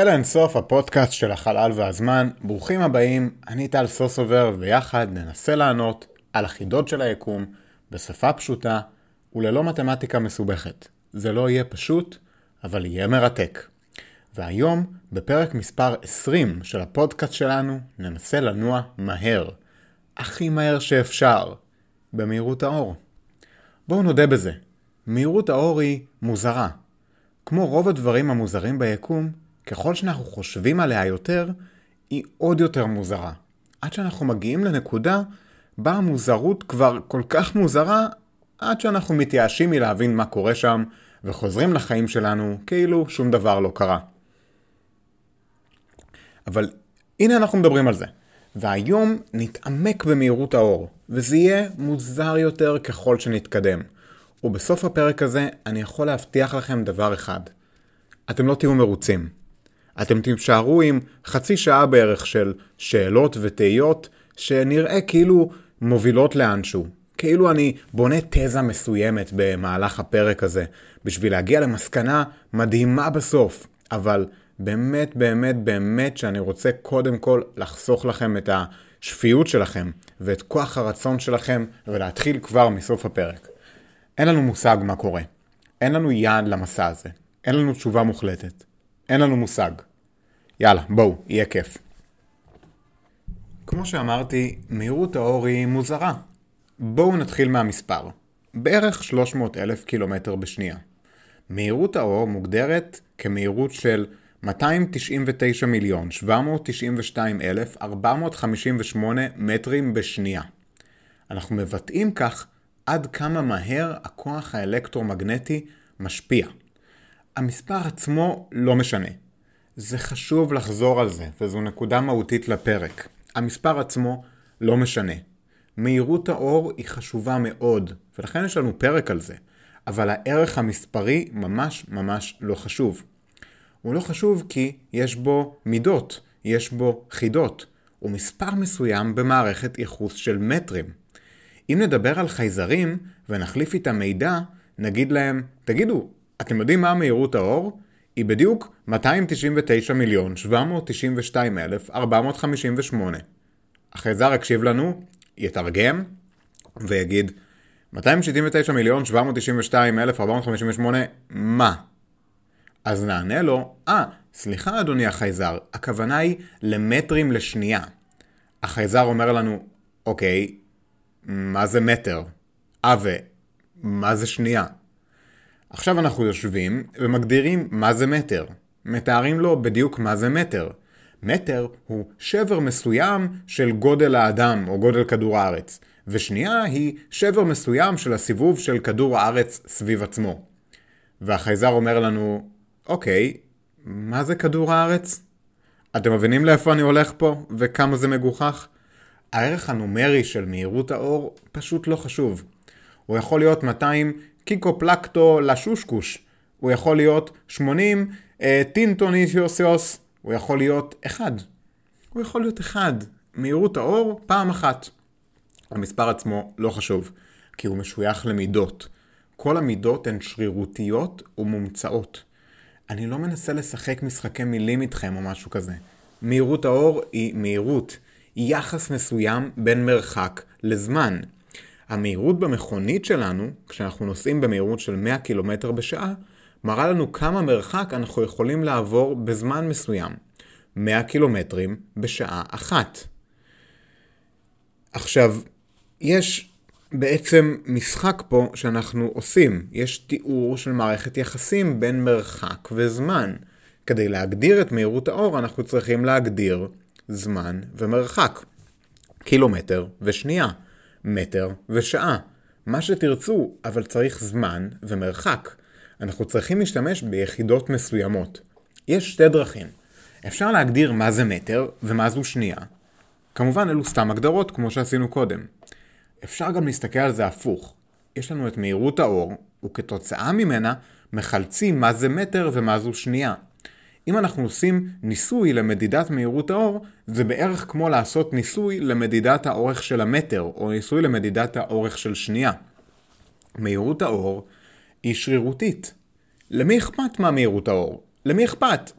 אל אינסוף הפודקאסט של החלל והזמן, ברוכים הבאים, אני טל סוסובר ויחד ננסה לענות על החידות של היקום בשפה פשוטה וללא מתמטיקה מסובכת. זה לא יהיה פשוט, אבל יהיה מרתק. והיום, בפרק מספר 20 של הפודקאסט שלנו, ננסה לנוע מהר. הכי מהר שאפשר. במהירות האור. בואו נודה בזה, מהירות האור היא מוזרה. כמו רוב הדברים המוזרים ביקום, ככל שאנחנו חושבים עליה יותר, היא עוד יותר מוזרה. עד שאנחנו מגיעים לנקודה בה המוזרות כבר כל כך מוזרה, עד שאנחנו מתייאשים מלהבין מה קורה שם, וחוזרים לחיים שלנו כאילו שום דבר לא קרה. אבל הנה אנחנו מדברים על זה. והיום נתעמק במהירות האור, וזה יהיה מוזר יותר ככל שנתקדם. ובסוף הפרק הזה אני יכול להבטיח לכם דבר אחד. אתם לא תהיו מרוצים. אתם תישארו עם חצי שעה בערך של שאלות ותהיות שנראה כאילו מובילות לאנשהו. כאילו אני בונה תזה מסוימת במהלך הפרק הזה, בשביל להגיע למסקנה מדהימה בסוף. אבל באמת באמת באמת שאני רוצה קודם כל לחסוך לכם את השפיות שלכם ואת כוח הרצון שלכם ולהתחיל כבר מסוף הפרק. אין לנו מושג מה קורה. אין לנו יעד למסע הזה. אין לנו תשובה מוחלטת. אין לנו מושג. יאללה, בואו, יהיה כיף. כמו שאמרתי, מהירות האור היא מוזרה. בואו נתחיל מהמספר. בערך 300 אלף קילומטר בשנייה. מהירות האור מוגדרת כמהירות של 299 מיליון 792 אלף 458 מטרים בשנייה. אנחנו מבטאים כך עד כמה מהר הכוח האלקטרומגנטי משפיע. המספר עצמו לא משנה. זה חשוב לחזור על זה, וזו נקודה מהותית לפרק. המספר עצמו לא משנה. מהירות האור היא חשובה מאוד, ולכן יש לנו פרק על זה. אבל הערך המספרי ממש ממש לא חשוב. הוא לא חשוב כי יש בו מידות, יש בו חידות, ומספר מסוים במערכת ייחוס של מטרים. אם נדבר על חייזרים ונחליף איתם מידע, נגיד להם, תגידו, אתם יודעים מה מהירות האור? היא בדיוק 299 מיליון 792 אלף 458. החייזר יקשיב לנו, יתרגם, ויגיד 279 מיליון 792 אלף 458 מה? אז נענה לו, אה, ah, סליחה אדוני החייזר, הכוונה היא למטרים לשנייה. החייזר אומר לנו, אוקיי, מה זה מטר? אה, ומה זה שנייה? עכשיו אנחנו יושבים ומגדירים מה זה מטר. מתארים לו בדיוק מה זה מטר. מטר הוא שבר מסוים של גודל האדם או גודל כדור הארץ, ושנייה היא שבר מסוים של הסיבוב של כדור הארץ סביב עצמו. והחייזר אומר לנו, אוקיי, מה זה כדור הארץ? אתם מבינים לאיפה אני הולך פה וכמה זה מגוחך? הערך הנומרי של מהירות האור פשוט לא חשוב. הוא יכול להיות 200 קיקופלקטו לשושקוש, הוא יכול להיות 80 אה, טינטוניסיוסיוס, הוא יכול להיות 1. הוא יכול להיות 1. מהירות האור פעם אחת. המספר עצמו לא חשוב, כי הוא משוייך למידות. כל המידות הן שרירותיות ומומצאות. אני לא מנסה לשחק משחקי מילים איתכם או משהו כזה. מהירות האור היא מהירות, יחס מסוים בין מרחק לזמן. המהירות במכונית שלנו, כשאנחנו נוסעים במהירות של 100 קילומטר בשעה, מראה לנו כמה מרחק אנחנו יכולים לעבור בזמן מסוים. 100 קילומטרים בשעה אחת. עכשיו, יש בעצם משחק פה שאנחנו עושים. יש תיאור של מערכת יחסים בין מרחק וזמן. כדי להגדיר את מהירות האור אנחנו צריכים להגדיר זמן ומרחק. קילומטר ושנייה, מטר ושעה. מה שתרצו, אבל צריך זמן ומרחק. אנחנו צריכים להשתמש ביחידות מסוימות. יש שתי דרכים. אפשר להגדיר מה זה מטר ומה זו שנייה. כמובן אלו סתם הגדרות כמו שעשינו קודם. אפשר גם להסתכל על זה הפוך. יש לנו את מהירות האור, וכתוצאה ממנה מחלצים מה זה מטר ומה זו שנייה. אם אנחנו עושים ניסוי למדידת מהירות האור, זה בערך כמו לעשות ניסוי למדידת האורך של המטר, או ניסוי למדידת האורך של שנייה. מהירות האור היא שרירותית. למי אכפת מה מהירות האור? למי אכפת?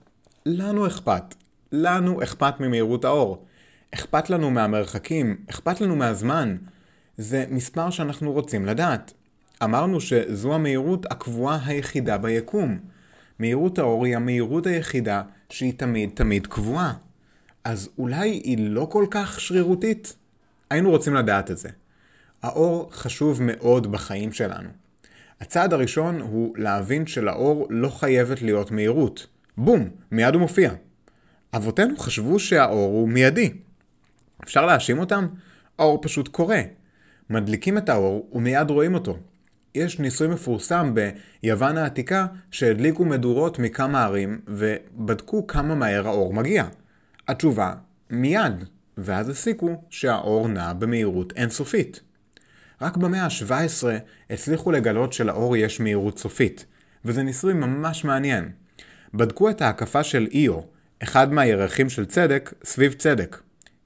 לנו אכפת. לנו אכפת ממהירות האור. אכפת לנו מהמרחקים, אכפת לנו מהזמן. זה מספר שאנחנו רוצים לדעת. אמרנו שזו המהירות הקבועה היחידה ביקום. מהירות האור היא המהירות היחידה שהיא תמיד תמיד קבועה. אז אולי היא לא כל כך שרירותית? היינו רוצים לדעת את זה. האור חשוב מאוד בחיים שלנו. הצעד הראשון הוא להבין שלאור לא חייבת להיות מהירות. בום, מיד הוא מופיע. אבותינו חשבו שהאור הוא מיידי. אפשר להאשים אותם? האור פשוט קורה. מדליקים את האור ומיד רואים אותו. יש ניסוי מפורסם ביוון העתיקה שהדליקו מדורות מכמה ערים ובדקו כמה מהר האור מגיע. התשובה, מיד, ואז הסיקו שהאור נע במהירות אינסופית. רק במאה ה-17 הצליחו לגלות שלאור יש מהירות סופית, וזה ניסוי ממש מעניין. בדקו את ההקפה של איו, אחד מהירחים של צדק, סביב צדק.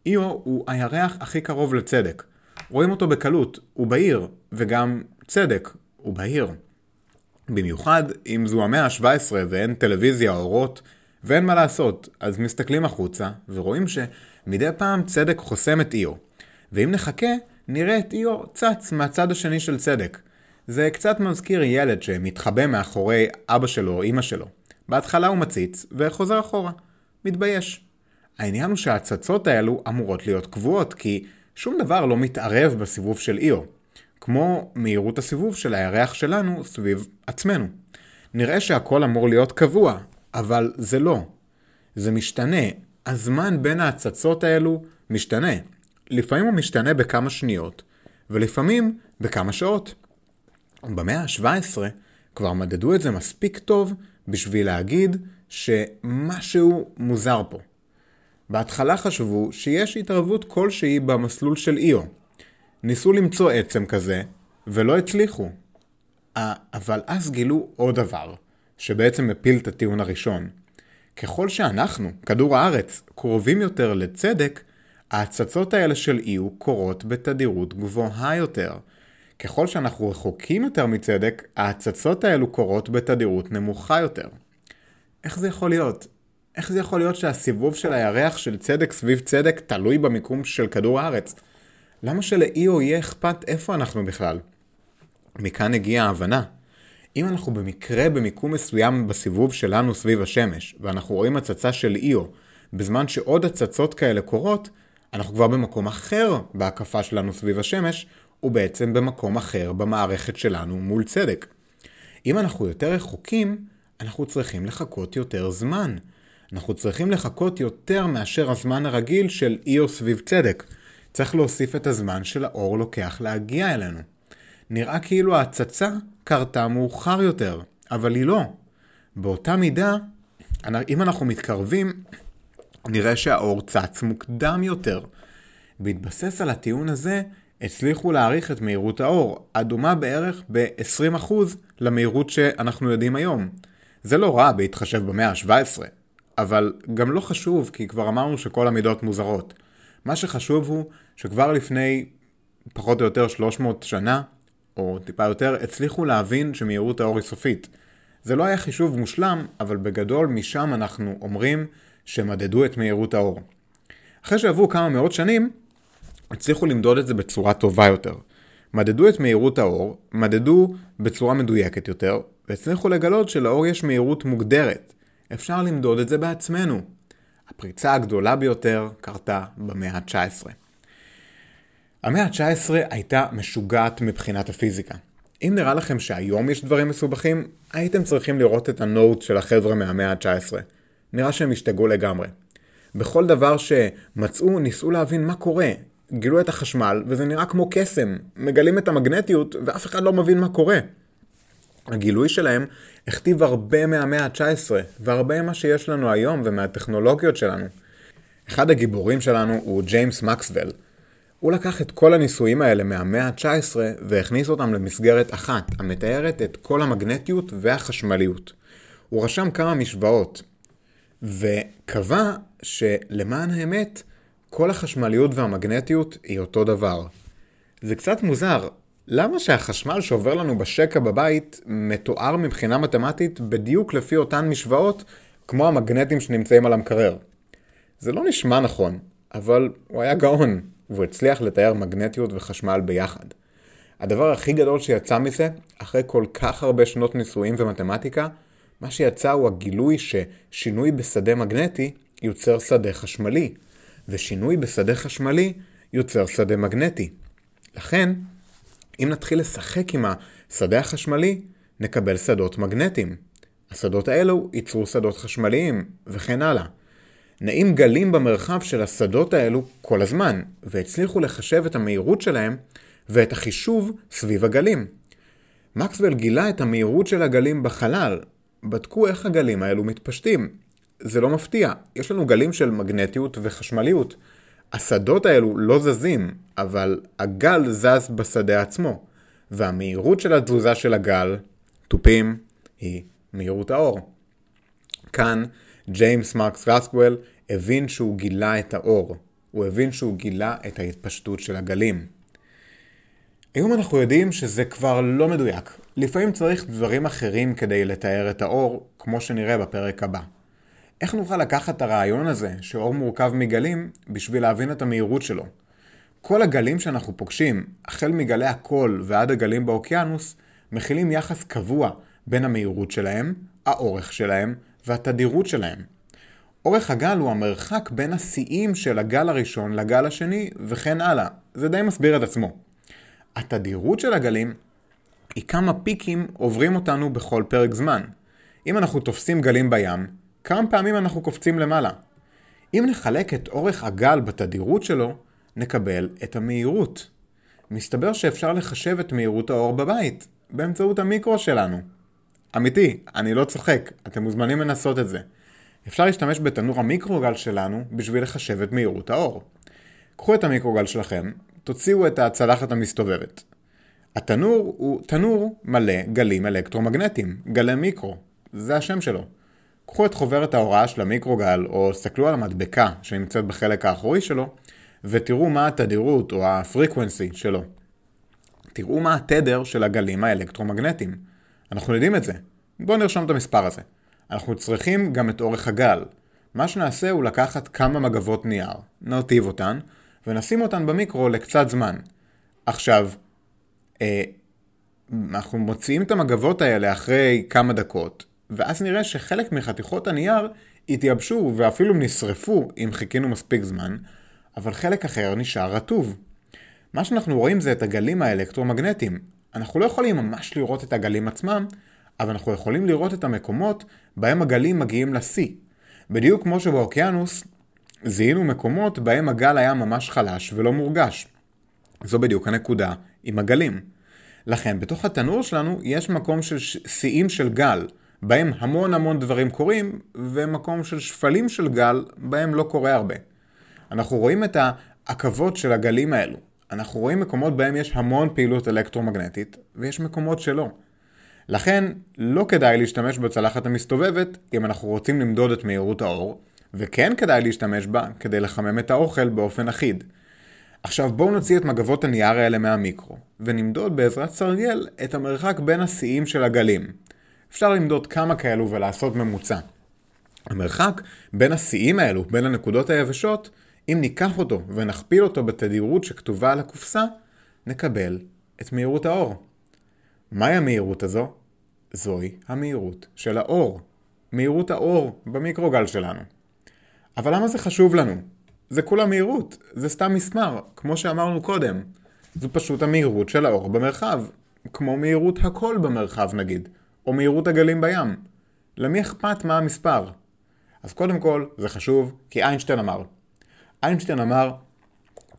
איו הוא הירח הכי קרוב לצדק. רואים אותו בקלות, הוא בהיר, וגם צדק, הוא בהיר. במיוחד אם זו המאה ה-17 ואין טלוויזיה או אורות, ואין מה לעשות, אז מסתכלים החוצה, ורואים שמדי פעם צדק חוסם את איו. ואם נחכה, נראה את איו צץ מהצד השני של צדק. זה קצת מזכיר ילד שמתחבא מאחורי אבא שלו או אמא שלו. בהתחלה הוא מציץ, וחוזר אחורה. מתבייש. העניין הוא שההצצות האלו אמורות להיות קבועות, כי שום דבר לא מתערב בסיבוב של איו. כמו מהירות הסיבוב של הירח שלנו סביב עצמנו. נראה שהכל אמור להיות קבוע, אבל זה לא. זה משתנה. הזמן בין ההצצות האלו משתנה. לפעמים הוא משתנה בכמה שניות, ולפעמים בכמה שעות. במאה ה-17 כבר מדדו את זה מספיק טוב בשביל להגיד שמשהו מוזר פה. בהתחלה חשבו שיש התערבות כלשהי במסלול של איו. ניסו למצוא עצם כזה, ולא הצליחו. אבל אז גילו עוד דבר, שבעצם מפיל את הטיעון הראשון. ככל שאנחנו, כדור הארץ, קרובים יותר לצדק, ההצצות האלה של איו קורות בתדירות גבוהה יותר. ככל שאנחנו רחוקים יותר מצדק, ההצצות האלו קורות בתדירות נמוכה יותר. איך זה יכול להיות? איך זה יכול להיות שהסיבוב של הירח של צדק סביב צדק תלוי במיקום של כדור הארץ? למה שלאיו יהיה אכפת איפה אנחנו בכלל? מכאן הגיעה ההבנה. אם אנחנו במקרה במיקום מסוים בסיבוב שלנו סביב השמש, ואנחנו רואים הצצה של איו, בזמן שעוד הצצות כאלה קורות, אנחנו כבר במקום אחר בהקפה שלנו סביב השמש, ובעצם במקום אחר במערכת שלנו מול צדק. אם אנחנו יותר רחוקים, אנחנו צריכים לחכות יותר זמן. אנחנו צריכים לחכות יותר מאשר הזמן הרגיל של איו סביב צדק. צריך להוסיף את הזמן שלאור לוקח להגיע אלינו. נראה כאילו ההצצה קרתה מאוחר יותר, אבל היא לא. באותה מידה, אם אנחנו מתקרבים, נראה שהאור צץ מוקדם יותר. בהתבסס על הטיעון הזה, הצליחו להעריך את מהירות האור, הדומה בערך ב-20% למהירות שאנחנו יודעים היום. זה לא רע בהתחשב במאה ה-17, אבל גם לא חשוב כי כבר אמרנו שכל המידות מוזרות. מה שחשוב הוא שכבר לפני פחות או יותר 300 שנה, או טיפה יותר, הצליחו להבין שמהירות האור היא סופית. זה לא היה חישוב מושלם, אבל בגדול משם אנחנו אומרים שמדדו את מהירות האור. אחרי שעברו כמה מאות שנים, הצליחו למדוד את זה בצורה טובה יותר. מדדו את מהירות האור, מדדו בצורה מדויקת יותר, והצליחו לגלות שלאור יש מהירות מוגדרת. אפשר למדוד את זה בעצמנו. הפריצה הגדולה ביותר קרתה במאה ה-19. המאה ה-19 הייתה משוגעת מבחינת הפיזיקה. אם נראה לכם שהיום יש דברים מסובכים, הייתם צריכים לראות את הנוט של החבר'ה מהמאה ה-19. נראה שהם השתגעו לגמרי. בכל דבר שמצאו, ניסו להבין מה קורה. גילו את החשמל, וזה נראה כמו קסם. מגלים את המגנטיות, ואף אחד לא מבין מה קורה. הגילוי שלהם הכתיב הרבה מהמאה ה-19, והרבה ממה שיש לנו היום ומהטכנולוגיות שלנו. אחד הגיבורים שלנו הוא ג'יימס מקסוול. הוא לקח את כל הניסויים האלה מהמאה ה-19 והכניס אותם למסגרת אחת, המתארת את כל המגנטיות והחשמליות. הוא רשם כמה משוואות, וקבע שלמען האמת, כל החשמליות והמגנטיות היא אותו דבר. זה קצת מוזר, למה שהחשמל שעובר לנו בשקע בבית מתואר מבחינה מתמטית בדיוק לפי אותן משוואות כמו המגנטים שנמצאים על המקרר. זה לא נשמע נכון, אבל הוא היה גאון, והוא הצליח לתאר מגנטיות וחשמל ביחד. הדבר הכי גדול שיצא מזה, אחרי כל כך הרבה שנות ניסויים ומתמטיקה, מה שיצא הוא הגילוי ששינוי בשדה מגנטי יוצר שדה חשמלי, ושינוי בשדה חשמלי יוצר שדה מגנטי. לכן, אם נתחיל לשחק עם השדה החשמלי, נקבל שדות מגנטיים. השדות האלו ייצרו שדות חשמליים, וכן הלאה. נעים גלים במרחב של השדות האלו כל הזמן, והצליחו לחשב את המהירות שלהם ואת החישוב סביב הגלים. מקסוול גילה את המהירות של הגלים בחלל, בדקו איך הגלים האלו מתפשטים. זה לא מפתיע, יש לנו גלים של מגנטיות וחשמליות. השדות האלו לא זזים, אבל הגל זז בשדה עצמו, והמהירות של התזוזה של הגל, תופים, היא מהירות האור. כאן ג'יימס מרקס רסקוול הבין שהוא גילה את האור. הוא הבין שהוא גילה את ההתפשטות של הגלים. היום אנחנו יודעים שזה כבר לא מדויק. לפעמים צריך דברים אחרים כדי לתאר את האור, כמו שנראה בפרק הבא. איך נוכל לקחת את הרעיון הזה, שאור מורכב מגלים, בשביל להבין את המהירות שלו? כל הגלים שאנחנו פוגשים, החל מגלי הקול ועד הגלים באוקיינוס, מכילים יחס קבוע בין המהירות שלהם, האורך שלהם והתדירות שלהם. אורך הגל הוא המרחק בין השיאים של הגל הראשון לגל השני וכן הלאה. זה די מסביר את עצמו. התדירות של הגלים היא כמה פיקים עוברים אותנו בכל פרק זמן. אם אנחנו תופסים גלים בים, כמה פעמים אנחנו קופצים למעלה. אם נחלק את אורך הגל בתדירות שלו, נקבל את המהירות. מסתבר שאפשר לחשב את מהירות האור בבית, באמצעות המיקרו שלנו. אמיתי, אני לא צוחק, אתם מוזמנים לנסות את זה. אפשר להשתמש בתנור המיקרוגל שלנו בשביל לחשב את מהירות האור. קחו את המיקרוגל שלכם, תוציאו את הצלחת המסתובבת. התנור הוא תנור מלא גלים אלקטרומגנטיים, גלי מיקרו, זה השם שלו. קחו את חוברת ההוראה של המיקרוגל, או סתכלו על המדבקה שנמצאת בחלק האחורי שלו, ותראו מה התדירות או ה frequency שלו. תראו מה התדר של הגלים האלקטרומגנטיים. אנחנו יודעים את זה. בואו נרשום את המספר הזה. אנחנו צריכים גם את אורך הגל. מה שנעשה הוא לקחת כמה מגבות נייר, נרטיב אותן, ונשים אותן במיקרו לקצת זמן. עכשיו, אה, אנחנו מוציאים את המגבות האלה אחרי כמה דקות, ואז נראה שחלק מחתיכות הנייר התייבשו ואפילו נשרפו אם חיכינו מספיק זמן, אבל חלק אחר נשאר רטוב. מה שאנחנו רואים זה את הגלים האלקטרומגנטיים. אנחנו לא יכולים ממש לראות את הגלים עצמם, אבל אנחנו יכולים לראות את המקומות בהם הגלים מגיעים לשיא. בדיוק כמו שבאוקיינוס זיהינו מקומות בהם הגל היה ממש חלש ולא מורגש. זו בדיוק הנקודה עם הגלים. לכן בתוך התנור שלנו יש מקום של שיאים של גל, בהם המון המון דברים קורים, ומקום של שפלים של גל, בהם לא קורה הרבה. אנחנו רואים את העכבות של הגלים האלו. אנחנו רואים מקומות בהם יש המון פעילות אלקטרומגנטית, ויש מקומות שלא. לכן, לא כדאי להשתמש בצלחת המסתובבת אם אנחנו רוצים למדוד את מהירות האור, וכן כדאי להשתמש בה כדי לחמם את האוכל באופן אחיד. עכשיו בואו נוציא את מגבות הנייר האלה מהמיקרו, ונמדוד בעזרת סרגל את המרחק בין השיאים של הגלים. אפשר למדוד כמה כאלו ולעשות ממוצע. המרחק בין השיאים האלו, בין הנקודות היבשות, אם ניקח אותו ונכפיל אותו בתדירות שכתובה על הקופסה, נקבל את מהירות האור. מהי המהירות הזו? זוהי המהירות של האור. מהירות האור במיקרוגל שלנו. אבל למה זה חשוב לנו? זה כולה מהירות, זה סתם מסמר, כמו שאמרנו קודם. זו פשוט המהירות של האור במרחב, כמו מהירות הכל במרחב נגיד, או מהירות הגלים בים. למי אכפת מה המספר? אז קודם כל, זה חשוב כי איינשטיין אמר. איינשטיין אמר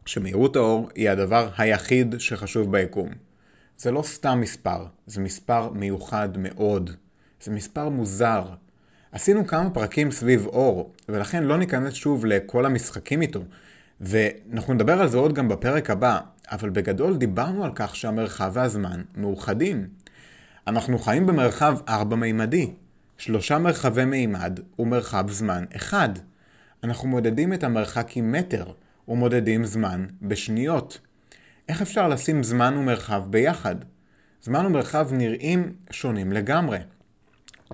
שמהירות האור היא הדבר היחיד שחשוב ביקום. זה לא סתם מספר, זה מספר מיוחד מאוד. זה מספר מוזר. עשינו כמה פרקים סביב אור, ולכן לא ניכנס שוב לכל המשחקים איתו. ואנחנו נדבר על זה עוד גם בפרק הבא, אבל בגדול דיברנו על כך שהמרחב והזמן מאוחדים. אנחנו חיים במרחב ארבע-מימדי. שלושה מרחבי מימד ומרחב זמן אחד. אנחנו מודדים את המרחק עם מטר, ומודדים זמן בשניות. איך אפשר לשים זמן ומרחב ביחד? זמן ומרחב נראים שונים לגמרי.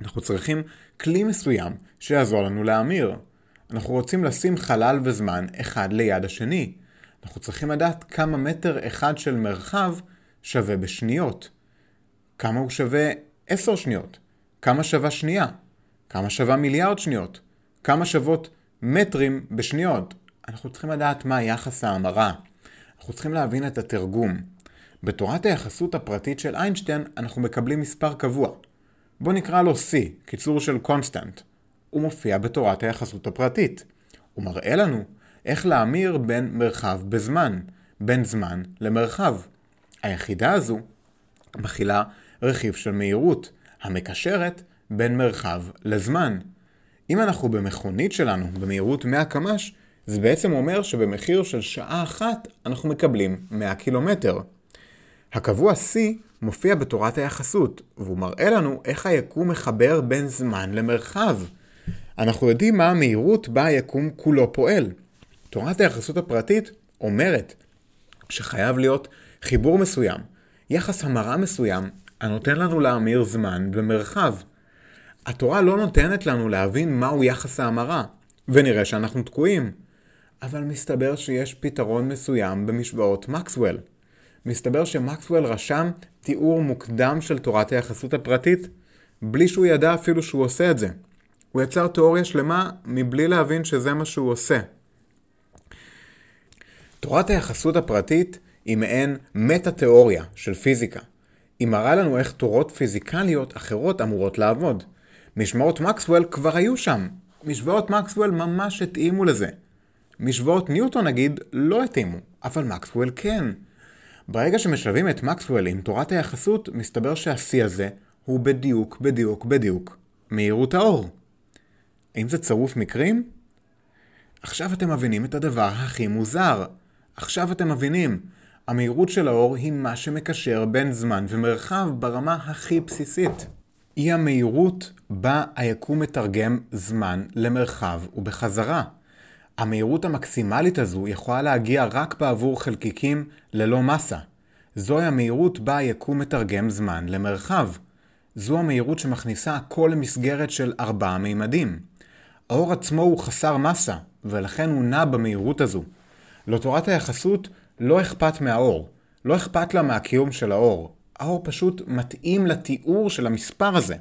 אנחנו צריכים כלי מסוים שיעזור לנו להמיר. אנחנו רוצים לשים חלל וזמן אחד ליד השני. אנחנו צריכים לדעת כמה מטר אחד של מרחב שווה בשניות. כמה הוא שווה עשר שניות. כמה שווה שנייה. כמה שווה מיליארד שניות. כמה שוות מטרים בשניות. אנחנו צריכים לדעת מה יחס ההמרה. אנחנו צריכים להבין את התרגום. בתורת היחסות הפרטית של איינשטיין אנחנו מקבלים מספר קבוע. בואו נקרא לו C, קיצור של קונסטנט. הוא מופיע בתורת היחסות הפרטית. הוא מראה לנו איך להמיר בין מרחב בזמן, בין זמן למרחב. היחידה הזו מכילה רכיב של מהירות, המקשרת בין מרחב לזמן. אם אנחנו במכונית שלנו במהירות 100 קמ"ש, זה בעצם אומר שבמחיר של שעה אחת אנחנו מקבלים 100 קילומטר. הקבוע C מופיע בתורת היחסות, והוא מראה לנו איך היקום מחבר בין זמן למרחב. אנחנו יודעים מה המהירות בה היקום כולו פועל. תורת היחסות הפרטית אומרת שחייב להיות חיבור מסוים, יחס המרה מסוים, הנותן לנו להמיר זמן ומרחב. התורה לא נותנת לנו להבין מהו יחס ההמרה, ונראה שאנחנו תקועים. אבל מסתבר שיש פתרון מסוים במשוואות מקסוול. מסתבר שמקסוול רשם תיאור מוקדם של תורת היחסות הפרטית, בלי שהוא ידע אפילו שהוא עושה את זה. הוא יצר תיאוריה שלמה מבלי להבין שזה מה שהוא עושה. תורת היחסות הפרטית היא מעין מטה-תיאוריה של פיזיקה. היא מראה לנו איך תורות פיזיקליות אחרות אמורות לעבוד. משוואות מקסוול כבר היו שם. משוואות מקסוול ממש התאימו לזה. משוואות ניוטון נגיד לא התאימו, אבל מקסוול כן. ברגע שמשלבים את מקסוול עם תורת היחסות, מסתבר שהשיא הזה הוא בדיוק, בדיוק, בדיוק מהירות האור. האם זה צירוף מקרים? עכשיו אתם מבינים את הדבר הכי מוזר. עכשיו אתם מבינים. המהירות של האור היא מה שמקשר בין זמן ומרחב ברמה הכי בסיסית. היא המהירות בה היקום מתרגם זמן למרחב ובחזרה. המהירות המקסימלית הזו יכולה להגיע רק בעבור חלקיקים ללא מסה. זוהי המהירות בה היקום מתרגם זמן למרחב. זו המהירות שמכניסה הכל למסגרת של ארבעה מימדים. האור עצמו הוא חסר מסה, ולכן הוא נע במהירות הזו. לתורת היחסות לא אכפת מהאור, לא אכפת לה מהקיום של האור. האור פשוט מתאים לתיאור של המספר הזה.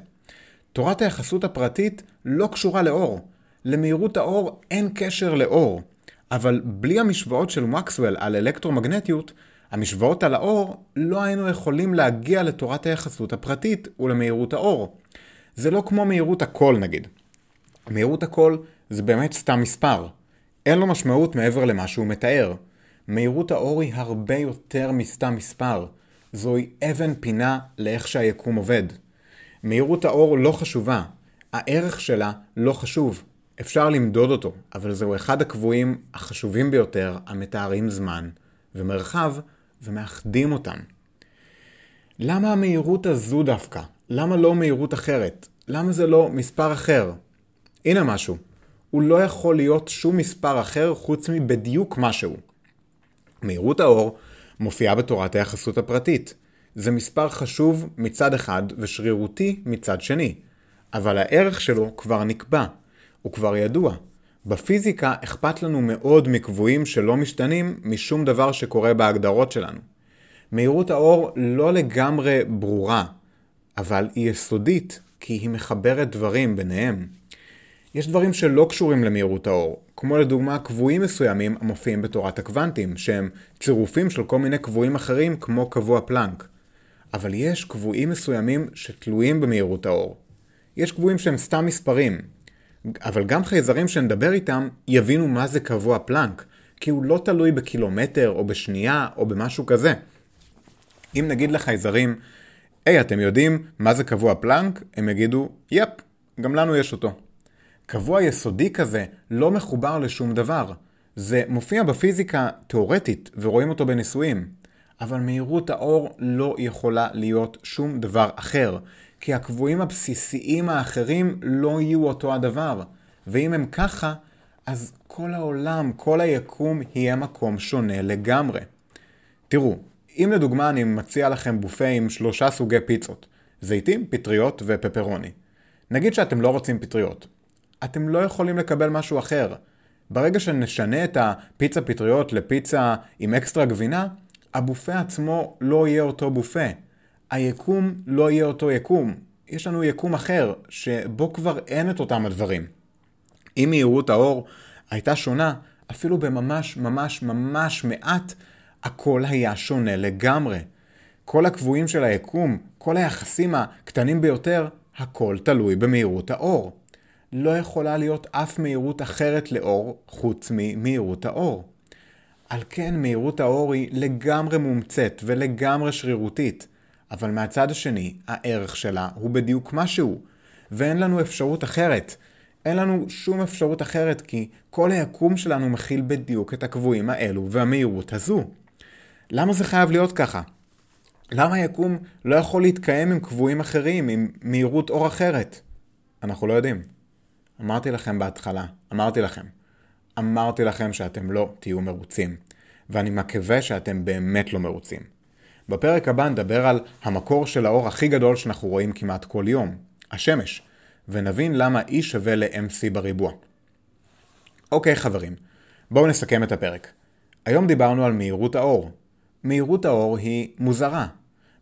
תורת היחסות הפרטית לא קשורה לאור. למהירות האור אין קשר לאור. אבל בלי המשוואות של מקסוול על אלקטרומגנטיות, המשוואות על האור, לא היינו יכולים להגיע לתורת היחסות הפרטית ולמהירות האור. זה לא כמו מהירות הקול נגיד. מהירות הקול זה באמת סתם מספר. אין לו משמעות מעבר למה שהוא מתאר. מהירות האור היא הרבה יותר מסתם מספר. זוהי אבן פינה לאיך שהיקום עובד. מהירות האור לא חשובה. הערך שלה לא חשוב. אפשר למדוד אותו, אבל זהו אחד הקבועים החשובים ביותר המתארים זמן ומרחב ומאחדים אותם. למה המהירות הזו דווקא? למה לא מהירות אחרת? למה זה לא מספר אחר? הנה משהו. הוא לא יכול להיות שום מספר אחר חוץ מבדיוק משהו. מהירות האור מופיעה בתורת היחסות הפרטית. זה מספר חשוב מצד אחד ושרירותי מצד שני, אבל הערך שלו כבר נקבע, הוא כבר ידוע. בפיזיקה אכפת לנו מאוד מקבועים שלא משתנים משום דבר שקורה בהגדרות שלנו. מהירות האור לא לגמרי ברורה, אבל היא יסודית כי היא מחברת דברים ביניהם. יש דברים שלא קשורים למהירות האור, כמו לדוגמה קבועים מסוימים המופיעים בתורת הקוונטים, שהם צירופים של כל מיני קבועים אחרים כמו קבוע פלנק. אבל יש קבועים מסוימים שתלויים במהירות האור. יש קבועים שהם סתם מספרים, אבל גם חייזרים שנדבר איתם יבינו מה זה קבוע פלנק, כי הוא לא תלוי בקילומטר או בשנייה או במשהו כזה. אם נגיד לחייזרים, היי, אתם יודעים מה זה קבוע פלנק? הם יגידו, יפ, גם לנו יש אותו. קבוע יסודי כזה לא מחובר לשום דבר. זה מופיע בפיזיקה תאורטית ורואים אותו בניסויים. אבל מהירות האור לא יכולה להיות שום דבר אחר, כי הקבועים הבסיסיים האחרים לא יהיו אותו הדבר. ואם הם ככה, אז כל העולם, כל היקום יהיה מקום שונה לגמרי. תראו, אם לדוגמה אני מציע לכם בופה עם שלושה סוגי פיצות, זיתים, פטריות ופפרוני. נגיד שאתם לא רוצים פטריות. אתם לא יכולים לקבל משהו אחר. ברגע שנשנה את הפיצה פטריות לפיצה עם אקסטרה גבינה, הבופה עצמו לא יהיה אותו בופה. היקום לא יהיה אותו יקום. יש לנו יקום אחר, שבו כבר אין את אותם הדברים. אם מהירות האור הייתה שונה, אפילו בממש ממש ממש מעט, הכל היה שונה לגמרי. כל הקבועים של היקום, כל היחסים הקטנים ביותר, הכל תלוי במהירות האור. לא יכולה להיות אף מהירות אחרת לאור חוץ ממהירות האור. על כן מהירות האור היא לגמרי מומצאת ולגמרי שרירותית, אבל מהצד השני, הערך שלה הוא בדיוק משהו, ואין לנו אפשרות אחרת. אין לנו שום אפשרות אחרת כי כל היקום שלנו מכיל בדיוק את הקבועים האלו והמהירות הזו. למה זה חייב להיות ככה? למה היקום לא יכול להתקיים עם קבועים אחרים, עם מהירות אור אחרת? אנחנו לא יודעים. אמרתי לכם בהתחלה, אמרתי לכם. אמרתי לכם שאתם לא תהיו מרוצים. ואני מקווה שאתם באמת לא מרוצים. בפרק הבא נדבר על המקור של האור הכי גדול שאנחנו רואים כמעט כל יום, השמש, ונבין למה E שווה ל-MC בריבוע. אוקיי חברים, בואו נסכם את הפרק. היום דיברנו על מהירות האור. מהירות האור היא מוזרה.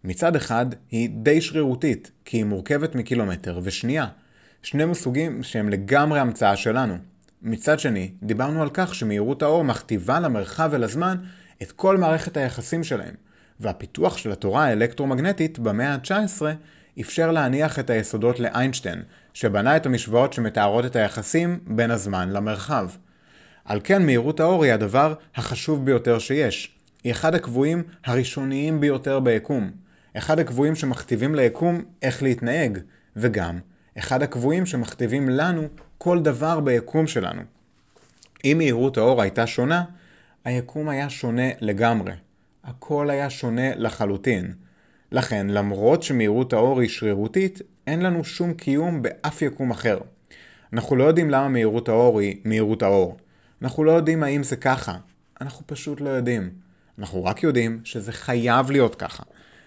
מצד אחד היא די שרירותית, כי היא מורכבת מקילומטר ושנייה. שני מושגים שהם לגמרי המצאה שלנו. מצד שני, דיברנו על כך שמהירות האור מכתיבה למרחב ולזמן את כל מערכת היחסים שלהם, והפיתוח של התורה האלקטרומגנטית במאה ה-19 אפשר להניח את היסודות לאיינשטיין, שבנה את המשוואות שמתארות את היחסים בין הזמן למרחב. על כן מהירות האור היא הדבר החשוב ביותר שיש. היא אחד הקבועים הראשוניים ביותר ביקום. אחד הקבועים שמכתיבים ליקום איך להתנהג, וגם אחד הקבועים שמכתיבים לנו כל דבר ביקום שלנו. אם מהירות האור הייתה שונה, היקום היה שונה לגמרי. הכל היה שונה לחלוטין. לכן, למרות שמהירות האור היא שרירותית, אין לנו שום קיום באף יקום אחר. אנחנו לא יודעים למה מהירות האור היא מהירות האור. אנחנו לא יודעים האם זה ככה. אנחנו פשוט לא יודעים. אנחנו רק יודעים שזה חייב להיות ככה,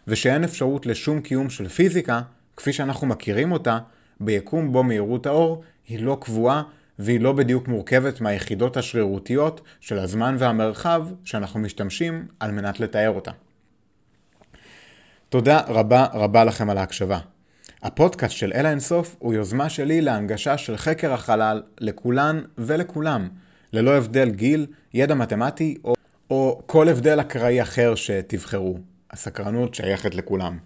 ושאין אפשרות לשום קיום של פיזיקה, כפי שאנחנו מכירים אותה, ביקום בו מהירות האור היא לא קבועה והיא לא בדיוק מורכבת מהיחידות השרירותיות של הזמן והמרחב שאנחנו משתמשים על מנת לתאר אותה. תודה רבה רבה לכם על ההקשבה. הפודקאסט של אל האינסוף הוא יוזמה שלי להנגשה של חקר החלל לכולן ולכולם, ללא הבדל גיל, ידע מתמטי או, או כל הבדל אקראי אחר שתבחרו. הסקרנות שייכת לכולם.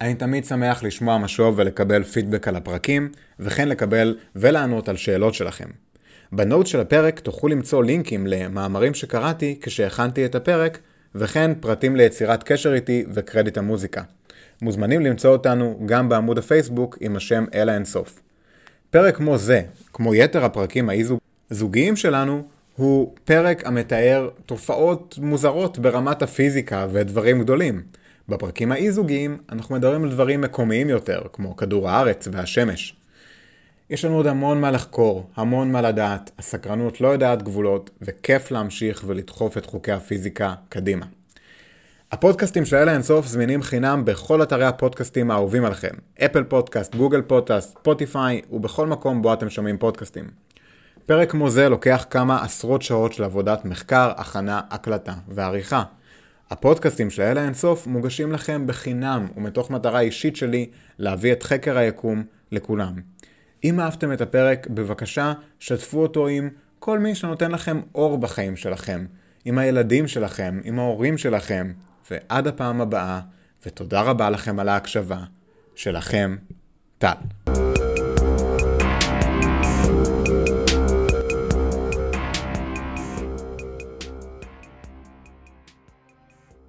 אני תמיד שמח לשמוע משוב ולקבל פידבק על הפרקים, וכן לקבל ולענות על שאלות שלכם. בנוט של הפרק תוכלו למצוא לינקים למאמרים שקראתי כשהכנתי את הפרק, וכן פרטים ליצירת קשר איתי וקרדיט המוזיקה. מוזמנים למצוא אותנו גם בעמוד הפייסבוק עם השם אל האינסוף. פרק כמו זה, כמו יתר הפרקים הזוגיים שלנו, הוא פרק המתאר תופעות מוזרות ברמת הפיזיקה ודברים גדולים. בפרקים האי-זוגיים אנחנו מדברים על דברים מקומיים יותר, כמו כדור הארץ והשמש. יש לנו עוד המון מה לחקור, המון מה לדעת, הסקרנות לא יודעת גבולות, וכיף להמשיך ולדחוף את חוקי הפיזיקה קדימה. הפודקאסטים של אלה אינסוף זמינים חינם בכל אתרי הפודקאסטים האהובים עליכם, אפל פודקאסט, גוגל פודקאסט, ספוטיפיי ובכל מקום בו אתם שומעים פודקאסטים. פרק כמו זה לוקח כמה עשרות שעות של עבודת מחקר, הכנה, הקלטה ועריכה. הפודקאסטים של אלה אינסוף מוגשים לכם בחינם ומתוך מטרה אישית שלי להביא את חקר היקום לכולם. אם אהבתם את הפרק, בבקשה שתפו אותו עם כל מי שנותן לכם אור בחיים שלכם, עם הילדים שלכם, עם ההורים שלכם, ועד הפעם הבאה, ותודה רבה לכם על ההקשבה. שלכם, טל.